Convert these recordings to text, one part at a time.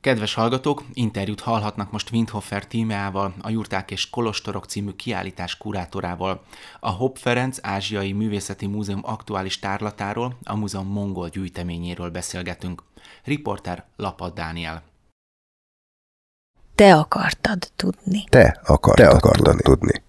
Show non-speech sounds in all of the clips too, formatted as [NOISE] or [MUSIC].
Kedves hallgatók, interjút hallhatnak most Windhofer tímeával, a Jurták és Kolostorok című kiállítás kurátorával. A Hopp Ferenc Ázsiai Művészeti Múzeum aktuális tárlatáról, a múzeum mongol gyűjteményéről beszélgetünk. Riporter Lapad Dániel. Te akartad tudni. Te akartad, Te akartad tudni. tudni.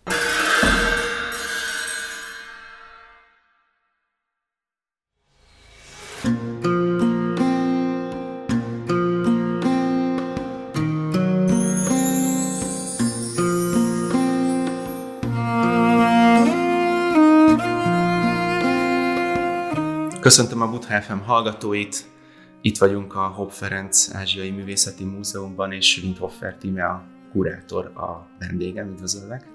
Köszöntöm a Butha FM hallgatóit, itt vagyunk a Hopp Ferenc Ázsiai Művészeti Múzeumban, és Windhofer Tíme a kurátor a vendégem. Üdvözöllek!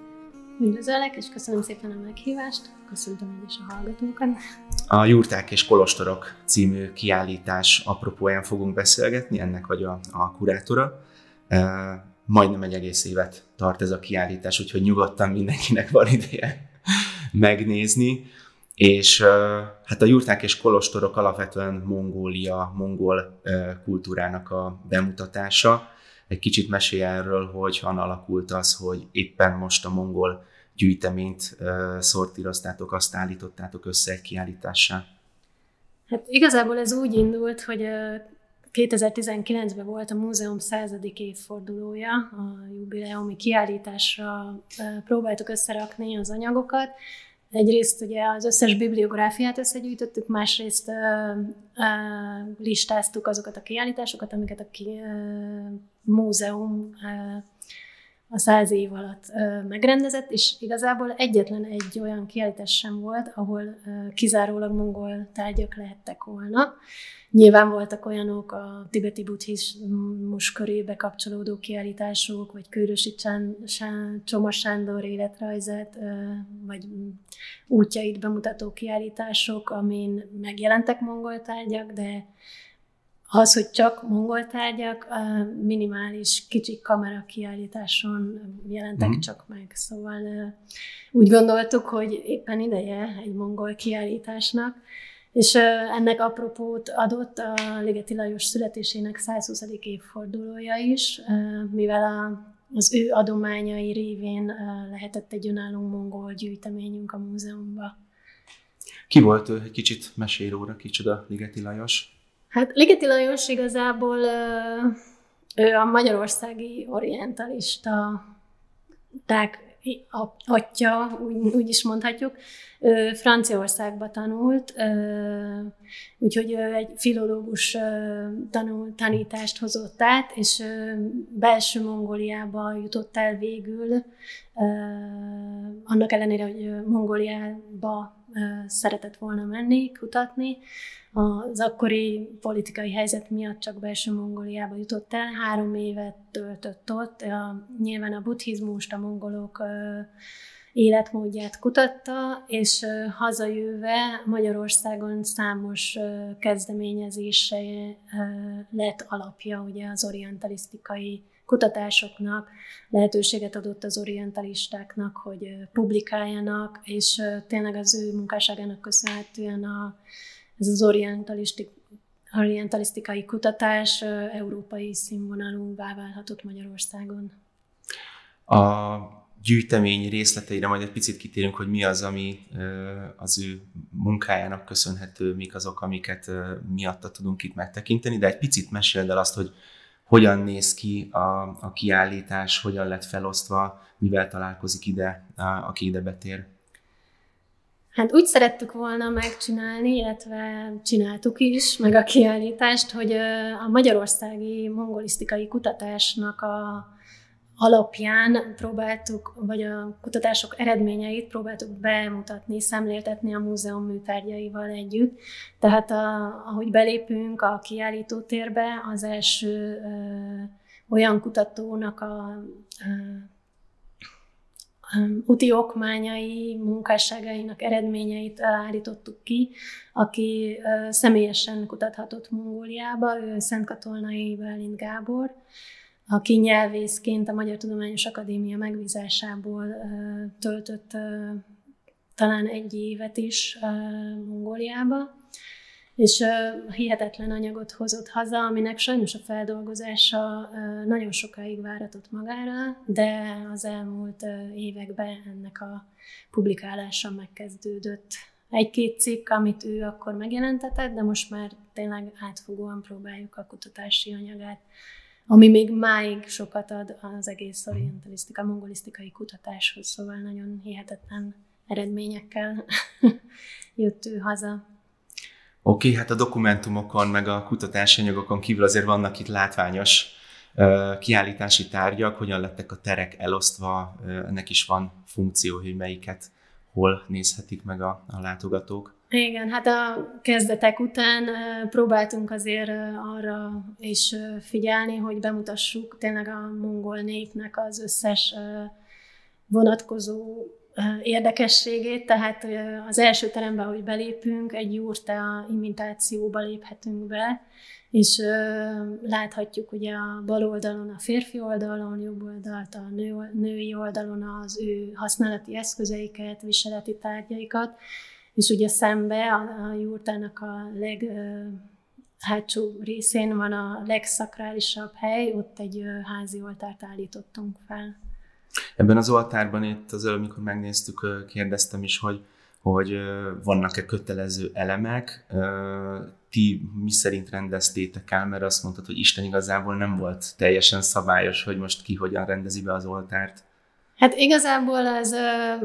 Üdvözöllek, és köszönöm szépen a meghívást, köszöntöm én is a hallgatókat. A Jurták és Kolostorok című kiállítás apropóján fogunk beszélgetni, ennek vagy a, a kurátora. E, majdnem egy egész évet tart ez a kiállítás, úgyhogy nyugodtan mindenkinek van ideje megnézni. És hát a jurták és kolostorok alapvetően Mongólia, mongol kultúrának a bemutatása. Egy kicsit mesél erről, hogy han alakult az, hogy éppen most a mongol gyűjteményt szortíroztátok, azt állítottátok össze egy kiállítássá. Hát igazából ez úgy indult, hogy 2019-ben volt a múzeum századik évfordulója, a jubileumi kiállításra próbáltuk összerakni az anyagokat, Egyrészt ugye az összes bibliográfiát összegyűjtöttük, másrészt ö, ö, listáztuk azokat a kiállításokat, amiket a ki, ö, múzeum ö, a száz év alatt megrendezett, és igazából egyetlen egy olyan kiállítás sem volt, ahol kizárólag mongol tárgyak lehettek volna. Nyilván voltak olyanok a tibeti buddhizmus körébe kapcsolódó kiállítások, vagy Kőrösi Csoma Sándor életrajzát, vagy útjait bemutató kiállítások, amin megjelentek mongol tárgyak, de az, hogy csak mongol tárgyak, minimális kicsi kamera kiállításon jelentek mm. csak meg. Szóval úgy gondoltuk, hogy éppen ideje egy mongol kiállításnak, és ennek apropót adott a Ligeti Lajos születésének 120. évfordulója is, mivel a, az ő adományai révén lehetett egy önálló mongol gyűjteményünk a múzeumban. Ki volt ő? Egy kicsit mesél róla, kicsoda Ligeti Lajos? Hát Ligeti Lajos igazából ő a magyarországi orientalista ták atya, úgy, úgy is mondhatjuk, Franciaországba tanult, úgyhogy egy filológus tanul, tanítást hozott át, és belső Mongóliába jutott el végül, annak ellenére, hogy Mongóliába szeretett volna menni, kutatni, az akkori politikai helyzet miatt csak belső Mongóliába jutott el, három évet töltött ott, nyilván a buddhizmust, a mongolok életmódját kutatta, és hazajöve Magyarországon számos kezdeményezése lett alapja ugye az orientalisztikai kutatásoknak, lehetőséget adott az orientalistáknak, hogy publikáljanak, és tényleg az ő munkásságának köszönhetően a ez az orientalistik, orientalisztikai kutatás európai színvonalúvá válhatott Magyarországon. A gyűjtemény részleteire majd egy picit kitérünk, hogy mi az, ami az ő munkájának köszönhető, mik azok, amiket miatta tudunk itt megtekinteni, de egy picit meséld el azt, hogy hogyan néz ki a, a kiállítás, hogyan lett felosztva, mivel találkozik ide, aki ide betér. Hát úgy szerettük volna megcsinálni, illetve csináltuk is, meg a kiállítást, hogy a magyarországi mongolisztikai kutatásnak a alapján próbáltuk, vagy a kutatások eredményeit próbáltuk bemutatni, szemléltetni a múzeum műtárgyaival együtt. Tehát a, ahogy belépünk a kiállító térbe, az első ö, olyan kutatónak a ö, úti okmányai, munkásságainak eredményeit állítottuk ki, aki személyesen kutathatott Mongóliába, ő Szentkatolnai Bálint Gábor, aki nyelvészként a Magyar Tudományos Akadémia megbízásából töltött talán egy évet is Mongóliába, és hihetetlen anyagot hozott haza, aminek sajnos a feldolgozása nagyon sokáig váratott magára, de az elmúlt években ennek a publikálása megkezdődött. Egy-két cikk, amit ő akkor megjelentetett, de most már tényleg átfogóan próbáljuk a kutatási anyagát, ami még máig sokat ad az egész orientalisztika, mongolisztikai kutatáshoz, szóval nagyon hihetetlen eredményekkel [LAUGHS] jött ő haza. Oké, okay, hát a dokumentumokon, meg a kutatási anyagokon kívül azért vannak itt látványos kiállítási tárgyak, hogyan lettek a terek elosztva, uh, ennek is van funkció, hogy melyiket hol nézhetik meg a, a látogatók. Igen, hát a kezdetek után próbáltunk azért arra is figyelni, hogy bemutassuk tényleg a mongol népnek az összes vonatkozó érdekességét, tehát az első teremben, hogy belépünk, egy jurta imitációba léphetünk be, és láthatjuk ugye a bal oldalon a férfi oldalon, jobb oldalt a nő, női oldalon az ő használati eszközeiket, viseleti tárgyaikat, és ugye szembe a, a jurtának a leg hátsó részén van a legszakrálisabb hely, ott egy házi oltárt állítottunk fel. Ebben az oltárban itt az előbb, amikor megnéztük, kérdeztem is, hogy, hogy vannak-e kötelező elemek, ti mi szerint rendeztétek el, mert azt mondtad, hogy Isten igazából nem volt teljesen szabályos, hogy most ki hogyan rendezi be az oltárt. Hát igazából ez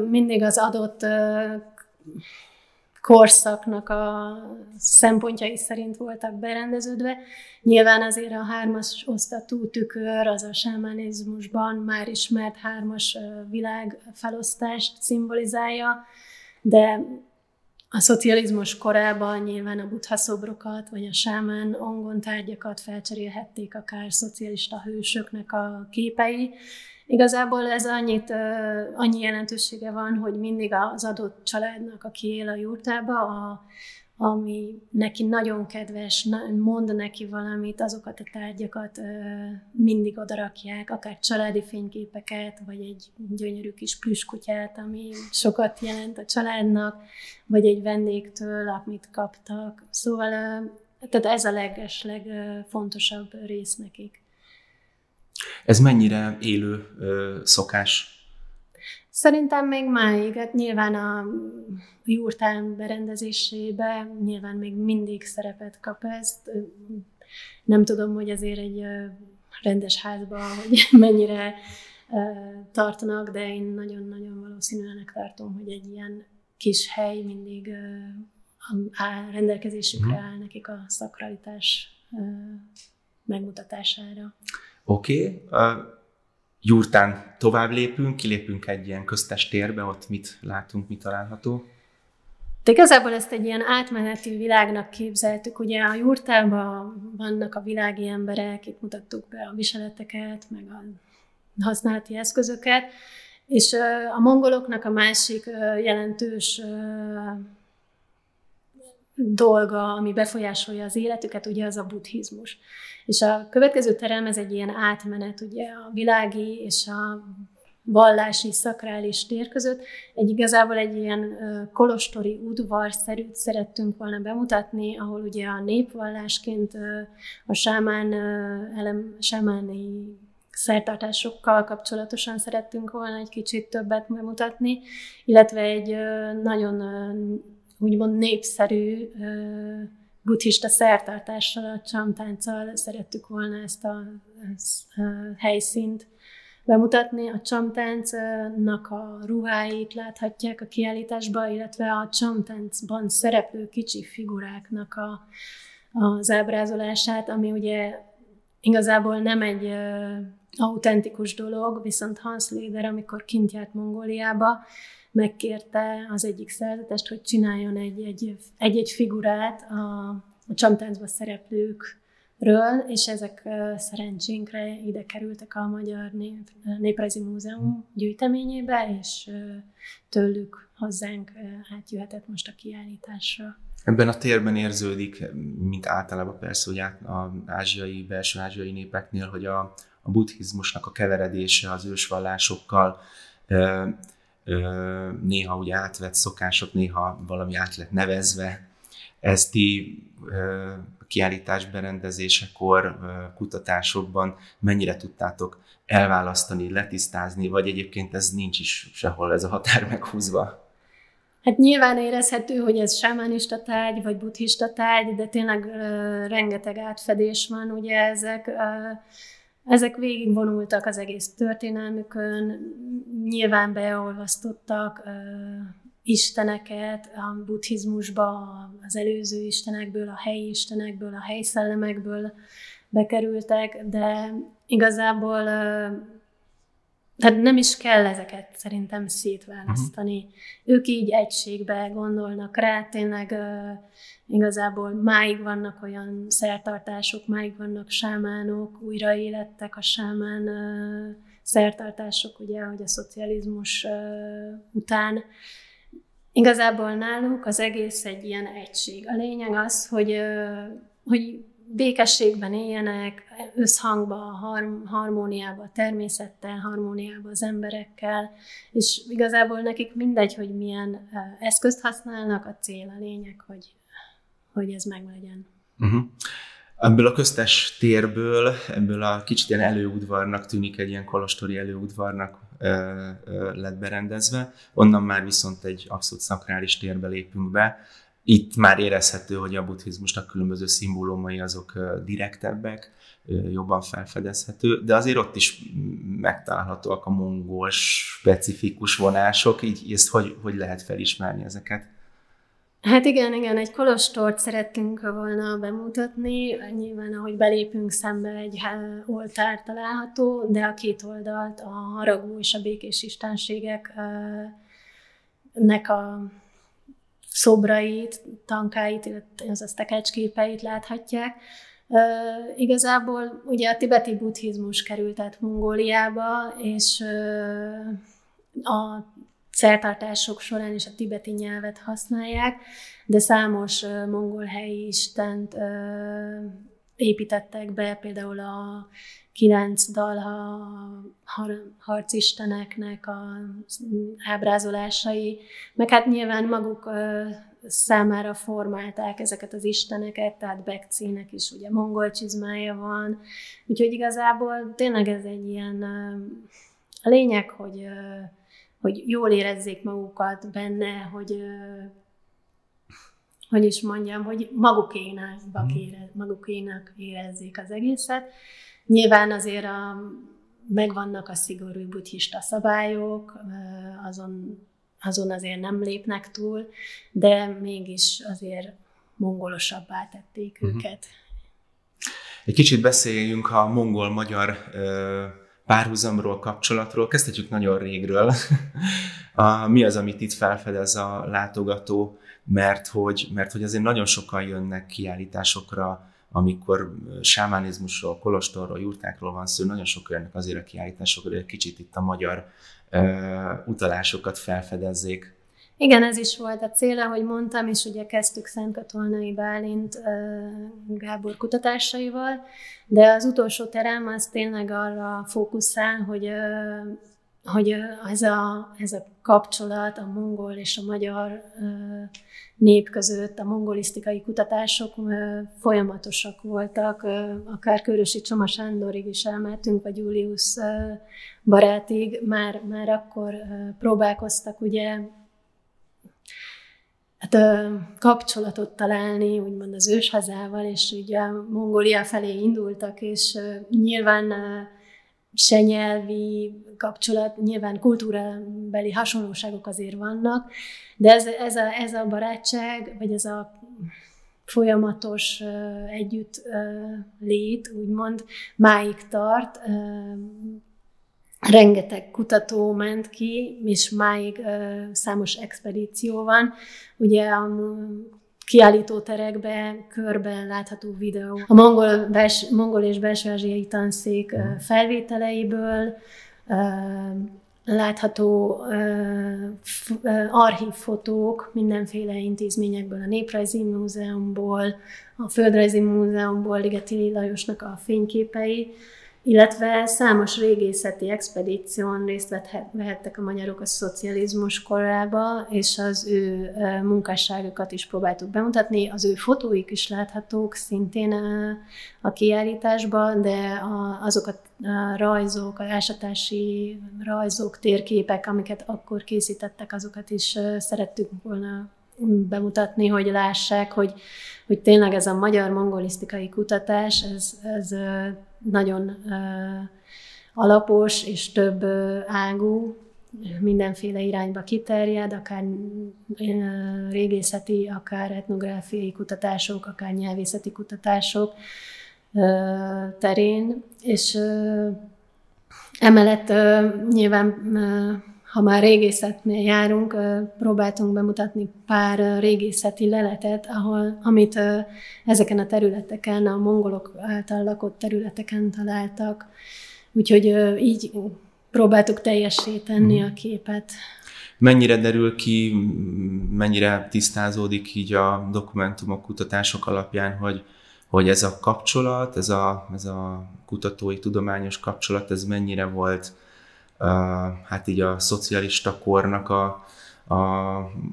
mindig az adott korszaknak a szempontjai szerint voltak berendeződve. Nyilván azért a hármas osztatú tükör az a sámánizmusban már ismert hármas világfelosztást szimbolizálja, de a szocializmus korában nyilván a buddha szobrokat, vagy a sámán ongon tárgyakat felcserélhették akár szocialista hősöknek a képei, Igazából ez annyit, annyi jelentősége van, hogy mindig az adott családnak, aki él a jurtába, a, ami neki nagyon kedves, mond neki valamit, azokat a tárgyakat mindig odarakják, akár családi fényképeket, vagy egy gyönyörű kis plüskutyát, ami sokat jelent a családnak, vagy egy vendégtől, amit kaptak. Szóval tehát ez a leges, legfontosabb rész nekik. Ez mennyire élő ö, szokás? Szerintem még máig, hát nyilván a jurtán berendezésébe nyilván még mindig szerepet kap ezt. Nem tudom, hogy azért egy rendes házban, hogy [LAUGHS] mennyire tartanak, de én nagyon-nagyon valószínűleg tartom, hogy egy ilyen kis hely mindig áll, rendelkezésükre mhm. áll nekik a szakralitás megmutatására. Oké, okay. uh, tovább lépünk, kilépünk egy ilyen köztes térbe, ott mit látunk, mit található? De igazából ezt egy ilyen átmeneti világnak képzeltük. Ugye a jurtában vannak a világi emberek, itt mutattuk be a viseleteket, meg a használati eszközöket, és a mongoloknak a másik jelentős dolga, ami befolyásolja az életüket, ugye az a buddhizmus. És a következő terem, ez egy ilyen átmenet, ugye a világi és a vallási, szakrális tér között. Egy igazából egy ilyen kolostori udvarszerűt szerettünk volna bemutatni, ahol ugye a népvallásként a sámán, elem, sámáni szertartásokkal kapcsolatosan szerettünk volna egy kicsit többet bemutatni, illetve egy nagyon úgymond népszerű buddhista szertartással, a csamtánccal szerettük volna ezt a, ezt a helyszínt bemutatni. A csamtáncnak a ruháit láthatják a kiállításban, illetve a csamtáncban szereplő kicsi figuráknak a, az ábrázolását, ami ugye igazából nem egy uh, autentikus dolog, viszont Hans Leder, amikor kint járt Mongóliába, megkérte az egyik szerzetest, hogy csináljon egy-egy, egy-egy figurát a, a csamtáncba szereplőkről, és ezek szerencsénkre ide kerültek a Magyar Nép, Néprajzi Múzeum gyűjteményébe, és tőlük hozzánk átjöhetett most a kiállításra. Ebben a térben érződik, mint általában persze, hogy az ázsiai, belső ázsiai népeknél, hogy a, a buddhizmusnak a keveredése az ősvallásokkal néha ugye átvett szokások, néha valami át lett nevezve, Ezt ti kiállítás berendezésekor, kutatásokban mennyire tudtátok elválasztani, letisztázni, vagy egyébként ez nincs is sehol ez a határ meghúzva? Hát nyilván érezhető, hogy ez sámánista tárgy, vagy buddhista tárgy, de tényleg uh, rengeteg átfedés van, ugye ezek, uh, ezek végigvonultak az egész történelmükön, nyilván beolvasztottak uh, isteneket a buddhizmusba, az előző istenekből, a helyi istenekből, a helyi szellemekből bekerültek, de igazából tehát nem is kell ezeket szerintem szétválasztani. Uh-huh. Ők így egységbe gondolnak rá, tényleg uh, igazából máig vannak olyan szertartások, máig vannak sámánok, újraélettek a sámán uh, szertartások, ugye, hogy a szocializmus uh, után. Igazából náluk az egész egy ilyen egység. A lényeg az, hogy, uh, hogy békességben éljenek, összhangba, harm, harmóniába a természettel, harmóniába az emberekkel, és igazából nekik mindegy, hogy milyen eszközt használnak, a cél, a lényeg, hogy, hogy ez meglegyen. Uh-huh. Ebből a köztes térből, ebből a kicsit ilyen előudvarnak tűnik, egy ilyen kolostori előudvarnak ö, ö, lett berendezve, onnan már viszont egy abszolút szakrális térbe lépünk be, itt már érezhető, hogy a buddhizmusnak különböző szimbólumai azok direktebbek, jobban felfedezhető, de azért ott is megtalálhatóak a mongol specifikus vonások, így ezt hogy, hogy lehet felismerni ezeket? Hát igen, igen, egy kolostort szerettünk volna bemutatni. Nyilván, ahogy belépünk szembe, egy oltár található, de a két oldalt a haragú és a békés istenségeknek a szobrait, tankáit, illetve az tekecsképeit láthatják. Igazából ugye a tibeti buddhizmus került át Mongóliába, és uh, a szertartások során is a tibeti nyelvet használják, de számos mongol helyi istent építettek be, például a kilenc dalha har, harcisteneknek a ábrázolásai, meg hát nyilván maguk számára formálták ezeket az isteneket, tehát Bekcének is ugye mongol csizmája van, úgyhogy igazából tényleg ez egy ilyen, a lényeg, hogy, hogy jól érezzék magukat benne, hogy hogy is mondjam, hogy magukénak, mhm. magukénak érezzék az egészet, Nyilván azért a, megvannak a szigorú buddhista szabályok, azon, azon azért nem lépnek túl, de mégis azért mongolosabbá tették uh-huh. őket. Egy kicsit beszéljünk a mongol-magyar párhuzamról, kapcsolatról. Kezdhetjük nagyon régről. [LAUGHS] a, mi az, amit itt felfedez a látogató, mert hogy, mert hogy azért nagyon sokan jönnek kiállításokra amikor sámánizmusról, kolostorról, jurtákról van szó, nagyon sok olyanok azért a kiállítások, hogy egy kicsit itt a magyar uh, utalásokat felfedezzék. Igen, ez is volt a cél, ahogy mondtam, és ugye kezdtük Szent Katolnai Bálint uh, Gábor kutatásaival, de az utolsó terem az tényleg arra fókuszál, hogy uh, hogy ez a, ez a kapcsolat a mongol és a magyar nép között, a mongolisztikai kutatások folyamatosak voltak, akár Körösi Csoma Sándorig is elmentünk, vagy Julius barátig, már, már akkor próbálkoztak ugye hát, kapcsolatot találni, úgymond az őshazával, és ugye Mongólia felé indultak, és nyilván se nyelvi kapcsolat, nyilván kultúrabeli hasonlóságok azért vannak, de ez, ez, a, ez a barátság, vagy ez a folyamatos uh, együtt uh, lét, úgymond, máig tart. Uh, rengeteg kutató ment ki, és máig számos expedíció van. Ugye a kiállítóterekben körben látható videó. A mongol, bels, mongol és belső ázsiai tanszék felvételeiből látható archív fotók mindenféle intézményekből, a Néprajzi Múzeumból, a Földrajzi Múzeumból, Ligeti Lajosnak a fényképei, illetve számos régészeti expedíción részt vehettek a magyarok a szocializmus korába, és az ő munkásságokat is próbáltuk bemutatni. Az ő fotóik is láthatók szintén a kiállításban, de azokat a rajzok, a ásatási rajzok, térképek, amiket akkor készítettek, azokat is szerettük volna bemutatni, hogy lássák, hogy, hogy tényleg ez a magyar mongolisztikai kutatás, ez, ez nagyon alapos és több ágú, mindenféle irányba kiterjed, akár régészeti, akár etnográfiai kutatások, akár nyelvészeti kutatások terén, és emellett nyilván ha már régészetnél járunk, próbáltunk bemutatni pár régészeti leletet, ahol, amit ezeken a területeken, a mongolok által lakott területeken találtak. Úgyhogy így próbáltuk teljesíteni hmm. a képet. Mennyire derül ki, mennyire tisztázódik így a dokumentumok, kutatások alapján, hogy, hogy ez a kapcsolat, ez a, ez a kutatói, tudományos kapcsolat, ez mennyire volt hát így a szocialista kornak a, a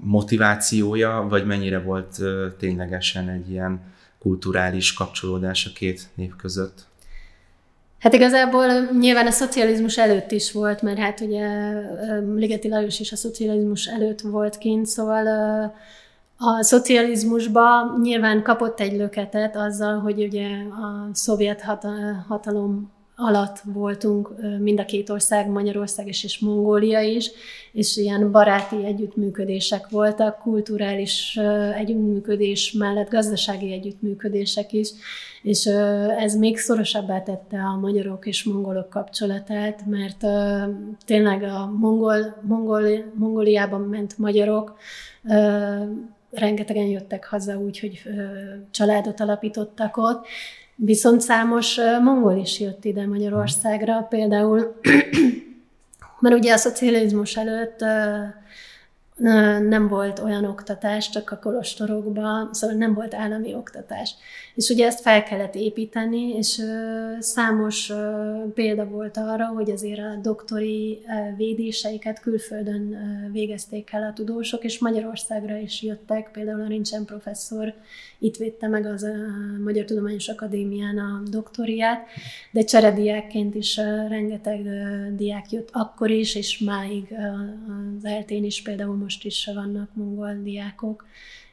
motivációja, vagy mennyire volt ténylegesen egy ilyen kulturális kapcsolódás a két név között? Hát igazából nyilván a szocializmus előtt is volt, mert hát ugye Ligeti Lajos is a szocializmus előtt volt kint, szóval a szocializmusban nyilván kapott egy löketet azzal, hogy ugye a szovjet hatalom alatt voltunk mind a két ország, Magyarország és, és Mongólia is, és ilyen baráti együttműködések voltak, kulturális együttműködés mellett gazdasági együttműködések is, és ez még szorosabbá tette a magyarok és mongolok kapcsolatát, mert tényleg a mongol, mongol, Mongóliában ment magyarok, rengetegen jöttek haza úgy, hogy családot alapítottak ott, Viszont számos mongol is jött ide Magyarországra, például, [CLEARS THROAT] mert ugye a szocializmus előtt nem volt olyan oktatás, csak a kolostorokban, szóval nem volt állami oktatás. És ugye ezt fel kellett építeni, és számos példa volt arra, hogy azért a doktori védéseiket külföldön végezték el a tudósok, és Magyarországra is jöttek, például a Rincsen professzor itt védte meg az a Magyar Tudományos Akadémián a doktoriát, de cserediákként is rengeteg diák jött akkor is, és máig az eltén is például most is vannak mongol diákok,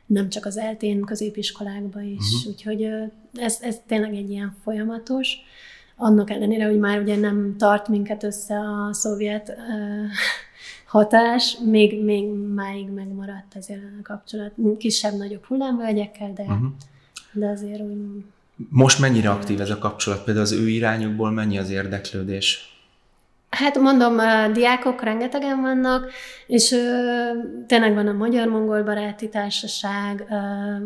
nem csak az eltén középiskolákban is, uh-huh. úgyhogy ez, ez tényleg egy ilyen folyamatos. Annak ellenére, hogy már ugye nem tart minket össze a szovjet uh, [LAUGHS] hatás, még, még máig megmaradt ezért a kapcsolat. Kisebb-nagyobb hullámvölgyekkel, de, uh-huh. de azért úgy... Most mennyire aktív ez a kapcsolat? Például az ő irányukból mennyi az érdeklődés? Hát mondom, a diákok rengetegen vannak, és ö, tényleg van a Magyar-Mongol Baráti Társaság, ö,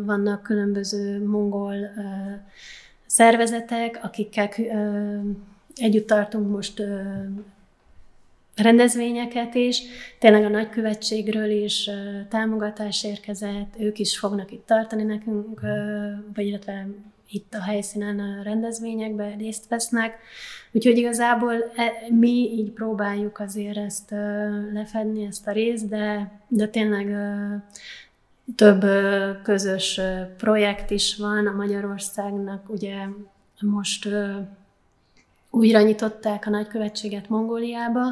vannak különböző mongol ö, szervezetek, akikkel ö, együtt tartunk most ö, rendezvényeket is. Tényleg a nagykövetségről is ö, támogatás érkezett, ők is fognak itt tartani nekünk, ö, vagy illetve itt a helyszínen a rendezvényekben részt vesznek. Úgyhogy igazából e, mi így próbáljuk azért ezt lefedni, ezt a részt, de, de tényleg több közös projekt is van a Magyarországnak. Ugye most újra nyitották a nagykövetséget Mongóliába,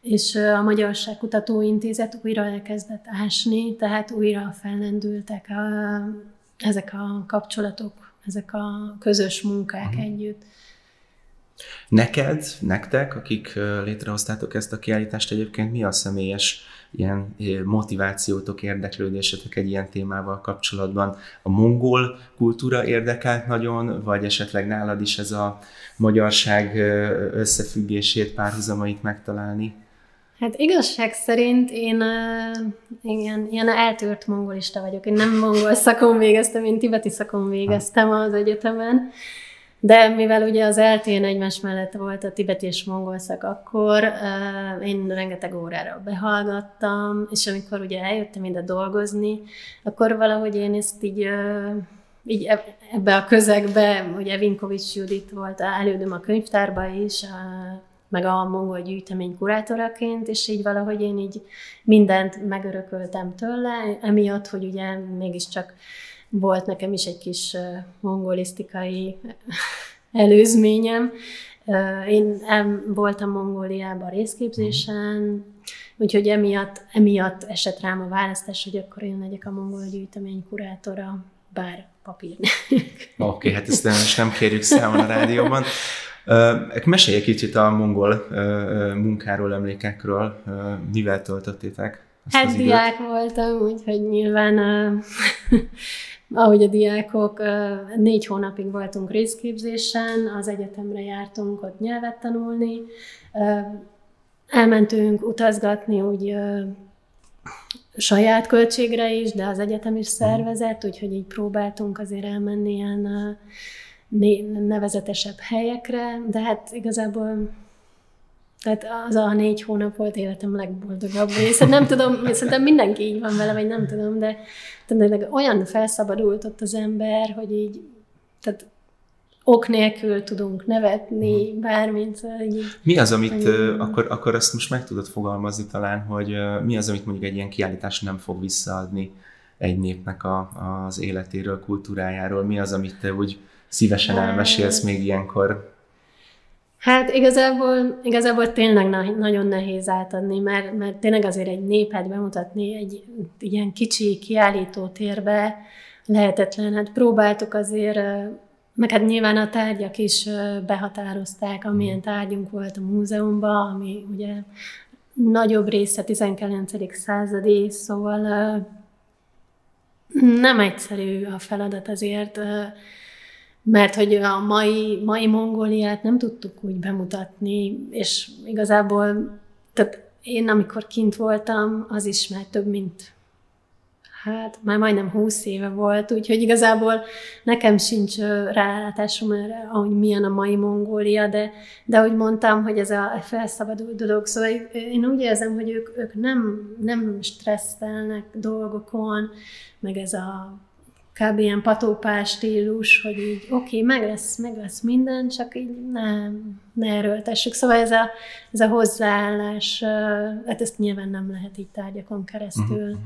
és a Magyarság Kutatóintézet újra elkezdett ásni, tehát újra fellendültek a, ezek a kapcsolatok ezek a közös munkák uh-huh. együtt. Neked, nektek, akik létrehoztátok ezt a kiállítást egyébként, mi a személyes ilyen motivációtok, érdeklődésetek egy ilyen témával kapcsolatban? A mongol kultúra érdekelt nagyon, vagy esetleg nálad is ez a magyarság összefüggését, párhuzamait megtalálni? Hát igazság szerint én uh, ilyen, ilyen eltört mongolista vagyok. Én nem mongol szakon végeztem, én tibeti szakon végeztem az egyetemen. De mivel ugye az eltén egymás mellett volt a tibeti és mongol szak, akkor uh, én rengeteg órára behallgattam, és amikor ugye eljöttem ide dolgozni, akkor valahogy én ezt így uh, így ebbe a közegbe, ugye Vinkovics Judit volt elődöm a könyvtárba is, meg a mongol gyűjtemény kurátoraként, és így valahogy én így mindent megörököltem tőle, emiatt, hogy ugye mégiscsak volt nekem is egy kis mongolisztikai [LAUGHS] előzményem. Én voltam Mongóliában részképzésen, úgyhogy emiatt, emiatt esett rám a választás, hogy akkor én legyek a mongol gyűjtemény kurátora, bár papír. Oké, okay, hát ezt most nem kérjük számon a rádióban. [LAUGHS] Mesélj egy kicsit a mongol munkáról, emlékekről, mivel töltöttétek? Hát diák voltam, úgyhogy nyilván [LAUGHS] ahogy a diákok, négy hónapig voltunk részképzésen, az egyetemre jártunk ott nyelvet tanulni, elmentünk utazgatni úgy saját költségre is, de az egyetem is szervezett, úgyhogy így próbáltunk azért elmenni ilyen nevezetesebb helyekre, de hát igazából tehát az a négy hónap volt életem legboldogabb része. Nem tudom, szerintem mindenki így van vele, vagy nem tudom, de tényleg olyan felszabadult ott az ember, hogy így, tehát ok nélkül tudunk nevetni, mhm. bármint. Szóval így, mi az, amit, hogy, akkor, akkor azt most meg tudod fogalmazni talán, hogy mi az, amit mondjuk egy ilyen kiállítás nem fog visszaadni egy népnek a, az életéről, kultúrájáról? Mi az, amit te úgy szívesen elmesélsz még ilyenkor? Hát igazából, igazából tényleg nagyon nehéz átadni, mert, mert tényleg azért egy népet bemutatni egy ilyen kicsi kiállító térbe lehetetlen. Hát próbáltuk azért, meg hát nyilván a tárgyak is behatározták, amilyen mm. tárgyunk volt a múzeumban, ami ugye nagyobb része 19. századi, szóval nem egyszerű a feladat azért mert hogy a mai, mai Mongóliát nem tudtuk úgy bemutatni, és igazából, tehát én amikor kint voltam, az is már több mint hát már majdnem húsz éve volt, úgyhogy igazából nekem sincs rálátásom erre, ahogy milyen a mai Mongólia, de, de ahogy mondtam, hogy ez a felszabadult dolog, szóval én úgy érzem, hogy ők, ők nem, nem stresszelnek dolgokon, meg ez a kb. ilyen patópás stílus, hogy így oké, okay, meg, lesz, meg lesz minden, csak így ne, ne erőltessük. Szóval ez a, ez a hozzáállás, hát ezt nyilván nem lehet így tárgyakon keresztül uh-huh.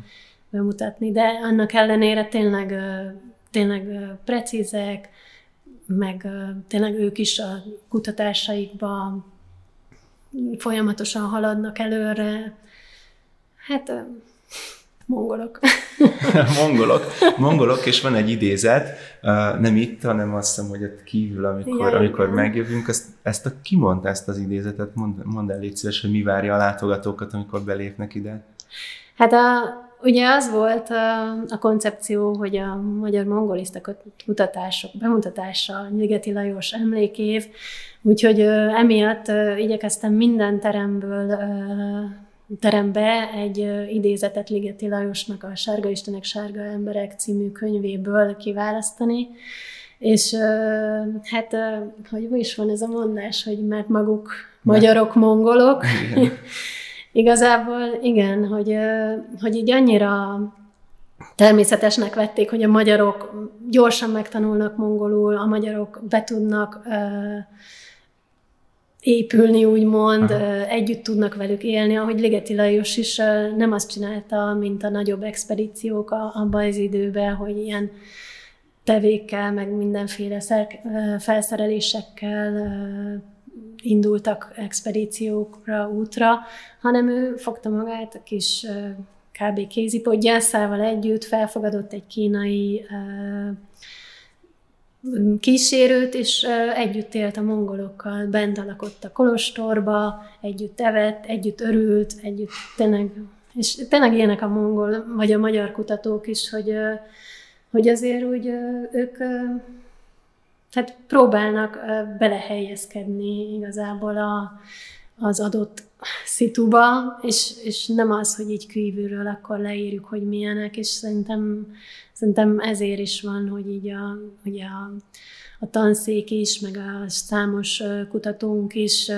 bemutatni, de annak ellenére tényleg, tényleg precízek, meg tényleg ők is a kutatásaikban folyamatosan haladnak előre. Hát Mongolok. [LAUGHS] mongolok. Mongolok, és van egy idézet, nem itt, hanem azt hiszem, hogy ott kívül, amikor, ja, amikor megjövünk, ezt, ezt a, ki mondta ezt az idézetet? Mond, mondd el légy szíves, hogy mi várja a látogatókat, amikor belépnek ide. Hát a, ugye az volt a, a koncepció, hogy a magyar mongolista kutatások bemutatása, Nyigeti Lajos emlékév, úgyhogy emiatt igyekeztem minden teremből terembe egy idézetet Ligeti Lajosnak a Sárga Istenek, Sárga Emberek című könyvéből kiválasztani, és hát, hogy is van ez a mondás, hogy mert maguk magyarok, mongolok. Igen. [LAUGHS] Igazából igen, hogy, hogy így annyira természetesnek vették, hogy a magyarok gyorsan megtanulnak mongolul, a magyarok be tudnak épülni, úgymond, Aha. együtt tudnak velük élni, ahogy Ligeti Lajos is nem azt csinálta, mint a nagyobb expedíciók abban az időben, hogy ilyen tevékkel, meg mindenféle szer- felszerelésekkel indultak expedíciókra, útra, hanem ő fogta magát a kis kb. kézipodgyászával együtt, felfogadott egy kínai kísérőt, és együtt élt a mongolokkal, bent lakott a kolostorba, együtt evett, együtt örült, együtt tényleg, és tényleg ilyenek a mongol, vagy a magyar kutatók is, hogy, hogy azért úgy ők tehát próbálnak belehelyezkedni igazából a, az adott szituba, és, és nem az, hogy így kívülről akkor leírjuk, hogy milyenek, és szerintem, szerintem ezért is van, hogy így a, hogy a, a tanszék is, meg a számos kutatónk is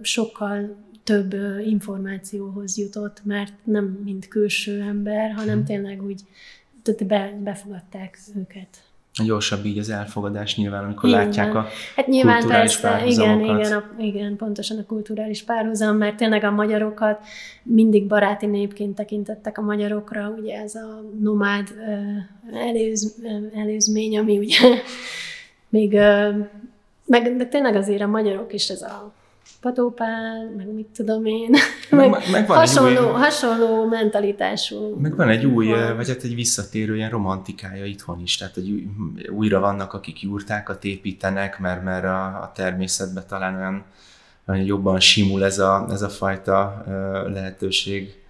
sokkal több információhoz jutott, mert nem mint külső ember, hanem mhm. tényleg úgy be, befogadták őket. Gyorsabb így az elfogadás nyilván, amikor igen. látják a hát nyilván kulturális persze, igen, igen, a, igen, pontosan a kulturális párhuzam, mert tényleg a magyarokat mindig baráti népként tekintettek a magyarokra, ugye ez a nomád előz, előzmény, ami ugye [LAUGHS] még, meg de tényleg azért a magyarok is ez a patópál, meg mit tudom én, [LAUGHS] meg, meg, meg van hasonló, új, hasonló mentalitású. Meg van egy új, van. vagy hát egy visszatérő ilyen romantikája itthon is, tehát hogy újra vannak, akik jurtákat építenek, mert, mert a, a természetben talán olyan, olyan jobban simul ez a, ez a fajta lehetőség.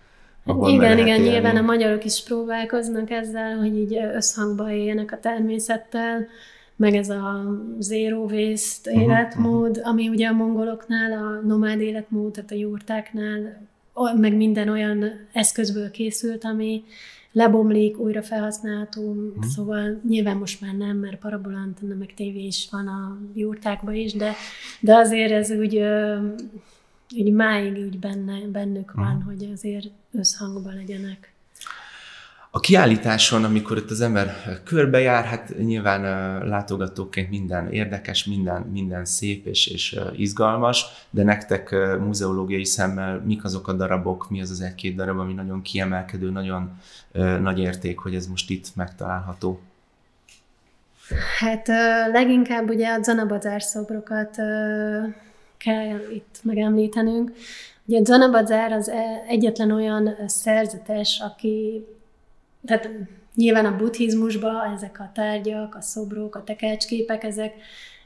Igen, igen, élni. nyilván a magyarok is próbálkoznak ezzel, hogy így összhangba éljenek a természettel, meg ez a zero waste uh-huh, életmód, uh-huh. ami ugye a mongoloknál, a nomád életmód, tehát a jurtáknál, meg minden olyan eszközből készült, ami lebomlik, újra felhasználható, uh-huh. szóval nyilván most már nem, mert parabolantenna meg tévé is van a jurtákban is, de, de azért ez úgy, úgy máig úgy benne, bennük van, uh-huh. hogy azért összhangban legyenek. A kiállításon, amikor itt az ember körbejár, hát nyilván látogatóként minden érdekes, minden, minden szép és, és izgalmas, de nektek muzeológiai szemmel mik azok a darabok, mi az az egy-két darab, ami nagyon kiemelkedő, nagyon nagy érték, hogy ez most itt megtalálható? Hát leginkább ugye a Zanabazár szobrokat kell itt megemlítenünk. Ugye Zanabazár az egyetlen olyan szerzetes, aki tehát nyilván a buddhizmusban ezek a tárgyak, a szobrok, a tekercsképek, ezek,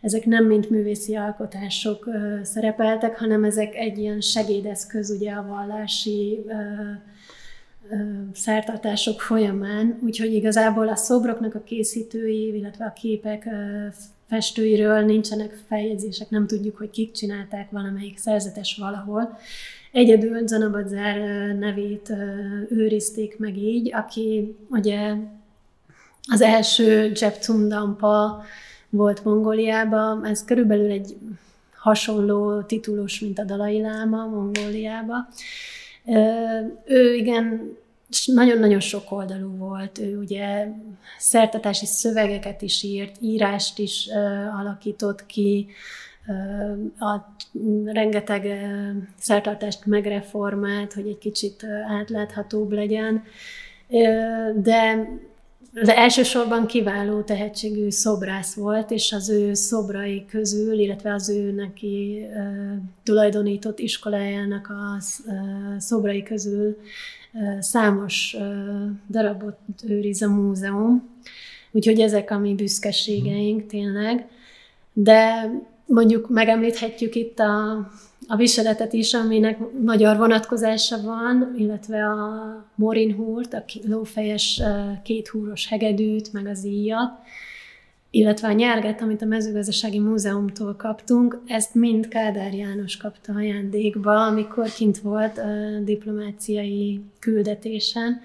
ezek nem mint művészi alkotások ö, szerepeltek, hanem ezek egy ilyen segédeszköz ugye a vallási ö, szertartások folyamán, úgyhogy igazából a szobroknak a készítői, illetve a képek festőiről nincsenek feljegyzések, nem tudjuk, hogy kik csinálták valamelyik szerzetes valahol. Egyedül Zanabadzár nevét őrizték meg így, aki ugye az első Jeptundampa volt Mongóliában, ez körülbelül egy hasonló titulus, mint a Dalai Láma Mongóliába. Ő igen, nagyon-nagyon sok oldalú volt. Ő ugye szertatási szövegeket is írt, írást is alakított ki, a rengeteg szertartást megreformált, hogy egy kicsit átláthatóbb legyen, de de elsősorban kiváló tehetségű szobrász volt, és az ő szobrai közül, illetve az ő neki tulajdonított iskolájának a szobrai közül számos darabot őriz a múzeum. Úgyhogy ezek a mi büszkeségeink tényleg. De mondjuk megemlíthetjük itt a, a viseletet is, aminek magyar vonatkozása van, illetve a morin húrt, a lófejes kéthúros hegedűt, meg az íjat, illetve a nyerget, amit a mezőgazdasági múzeumtól kaptunk, ezt mind Kádár János kapta ajándékba, amikor kint volt a diplomáciai küldetésen.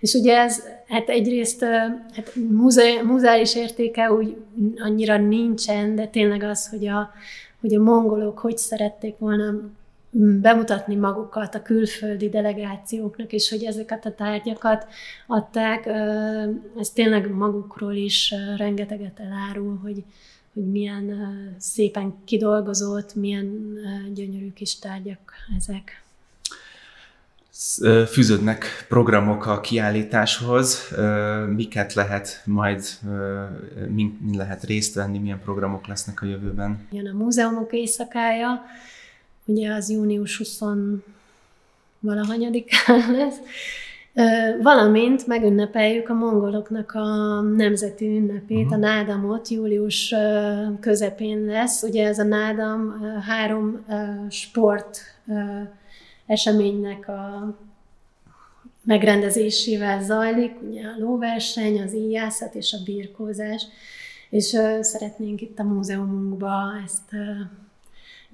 És ugye ez, hát egyrészt hát múze, múzeális értéke úgy annyira nincsen, de tényleg az, hogy a, hogy a mongolok hogy szerették volna bemutatni magukat a külföldi delegációknak, és hogy ezeket a tárgyakat adták, ez tényleg magukról is rengeteget elárul, hogy, hogy milyen szépen kidolgozott, milyen gyönyörű kis tárgyak ezek. Fűződnek programok a kiállításhoz, miket lehet majd, min lehet részt venni, milyen programok lesznek a jövőben? Jön a múzeumok éjszakája, ugye az június 20 valahanyadikán [LAUGHS] lesz, valamint megünnepeljük a mongoloknak a nemzeti ünnepét, uh-huh. a nádamot, július közepén lesz. Ugye ez a nádam három sport eseménynek a megrendezésével zajlik, ugye a lóverseny, az íjászat és a birkózás, és szeretnénk itt a múzeumunkba ezt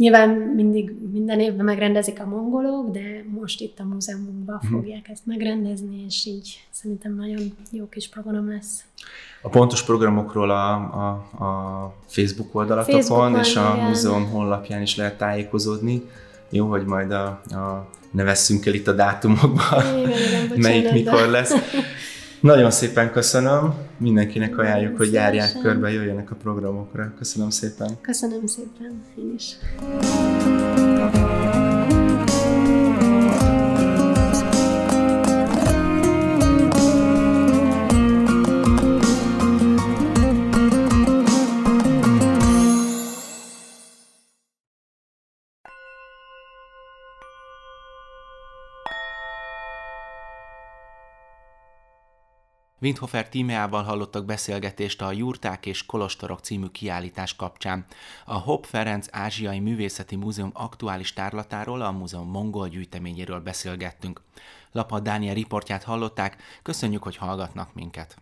Nyilván mindig minden évben megrendezik a mongolok, de most itt a múzeumunkban hmm. fogják ezt megrendezni, és így szerintem nagyon jó kis program lesz. A pontos programokról a, a, a Facebook oldalatokon Facebook és a igen. múzeum honlapján is lehet tájékozódni. Jó, hogy majd a, a ne vesszünk el itt a dátumokba, igen, igen, [LAUGHS] bocsánat, melyik mikor lesz. [LAUGHS] Nagyon szépen köszönöm, mindenkinek ajánljuk, hogy járják körbe, jöjjenek a programokra. Köszönöm szépen. Köszönöm szépen, én is. Windhofer tímeával hallottak beszélgetést a Jurták és Kolostorok című kiállítás kapcsán. A Hopp Ferenc Ázsiai Művészeti Múzeum aktuális tárlatáról, a múzeum mongol gyűjteményéről beszélgettünk. Lapa Dániel riportját hallották, köszönjük, hogy hallgatnak minket.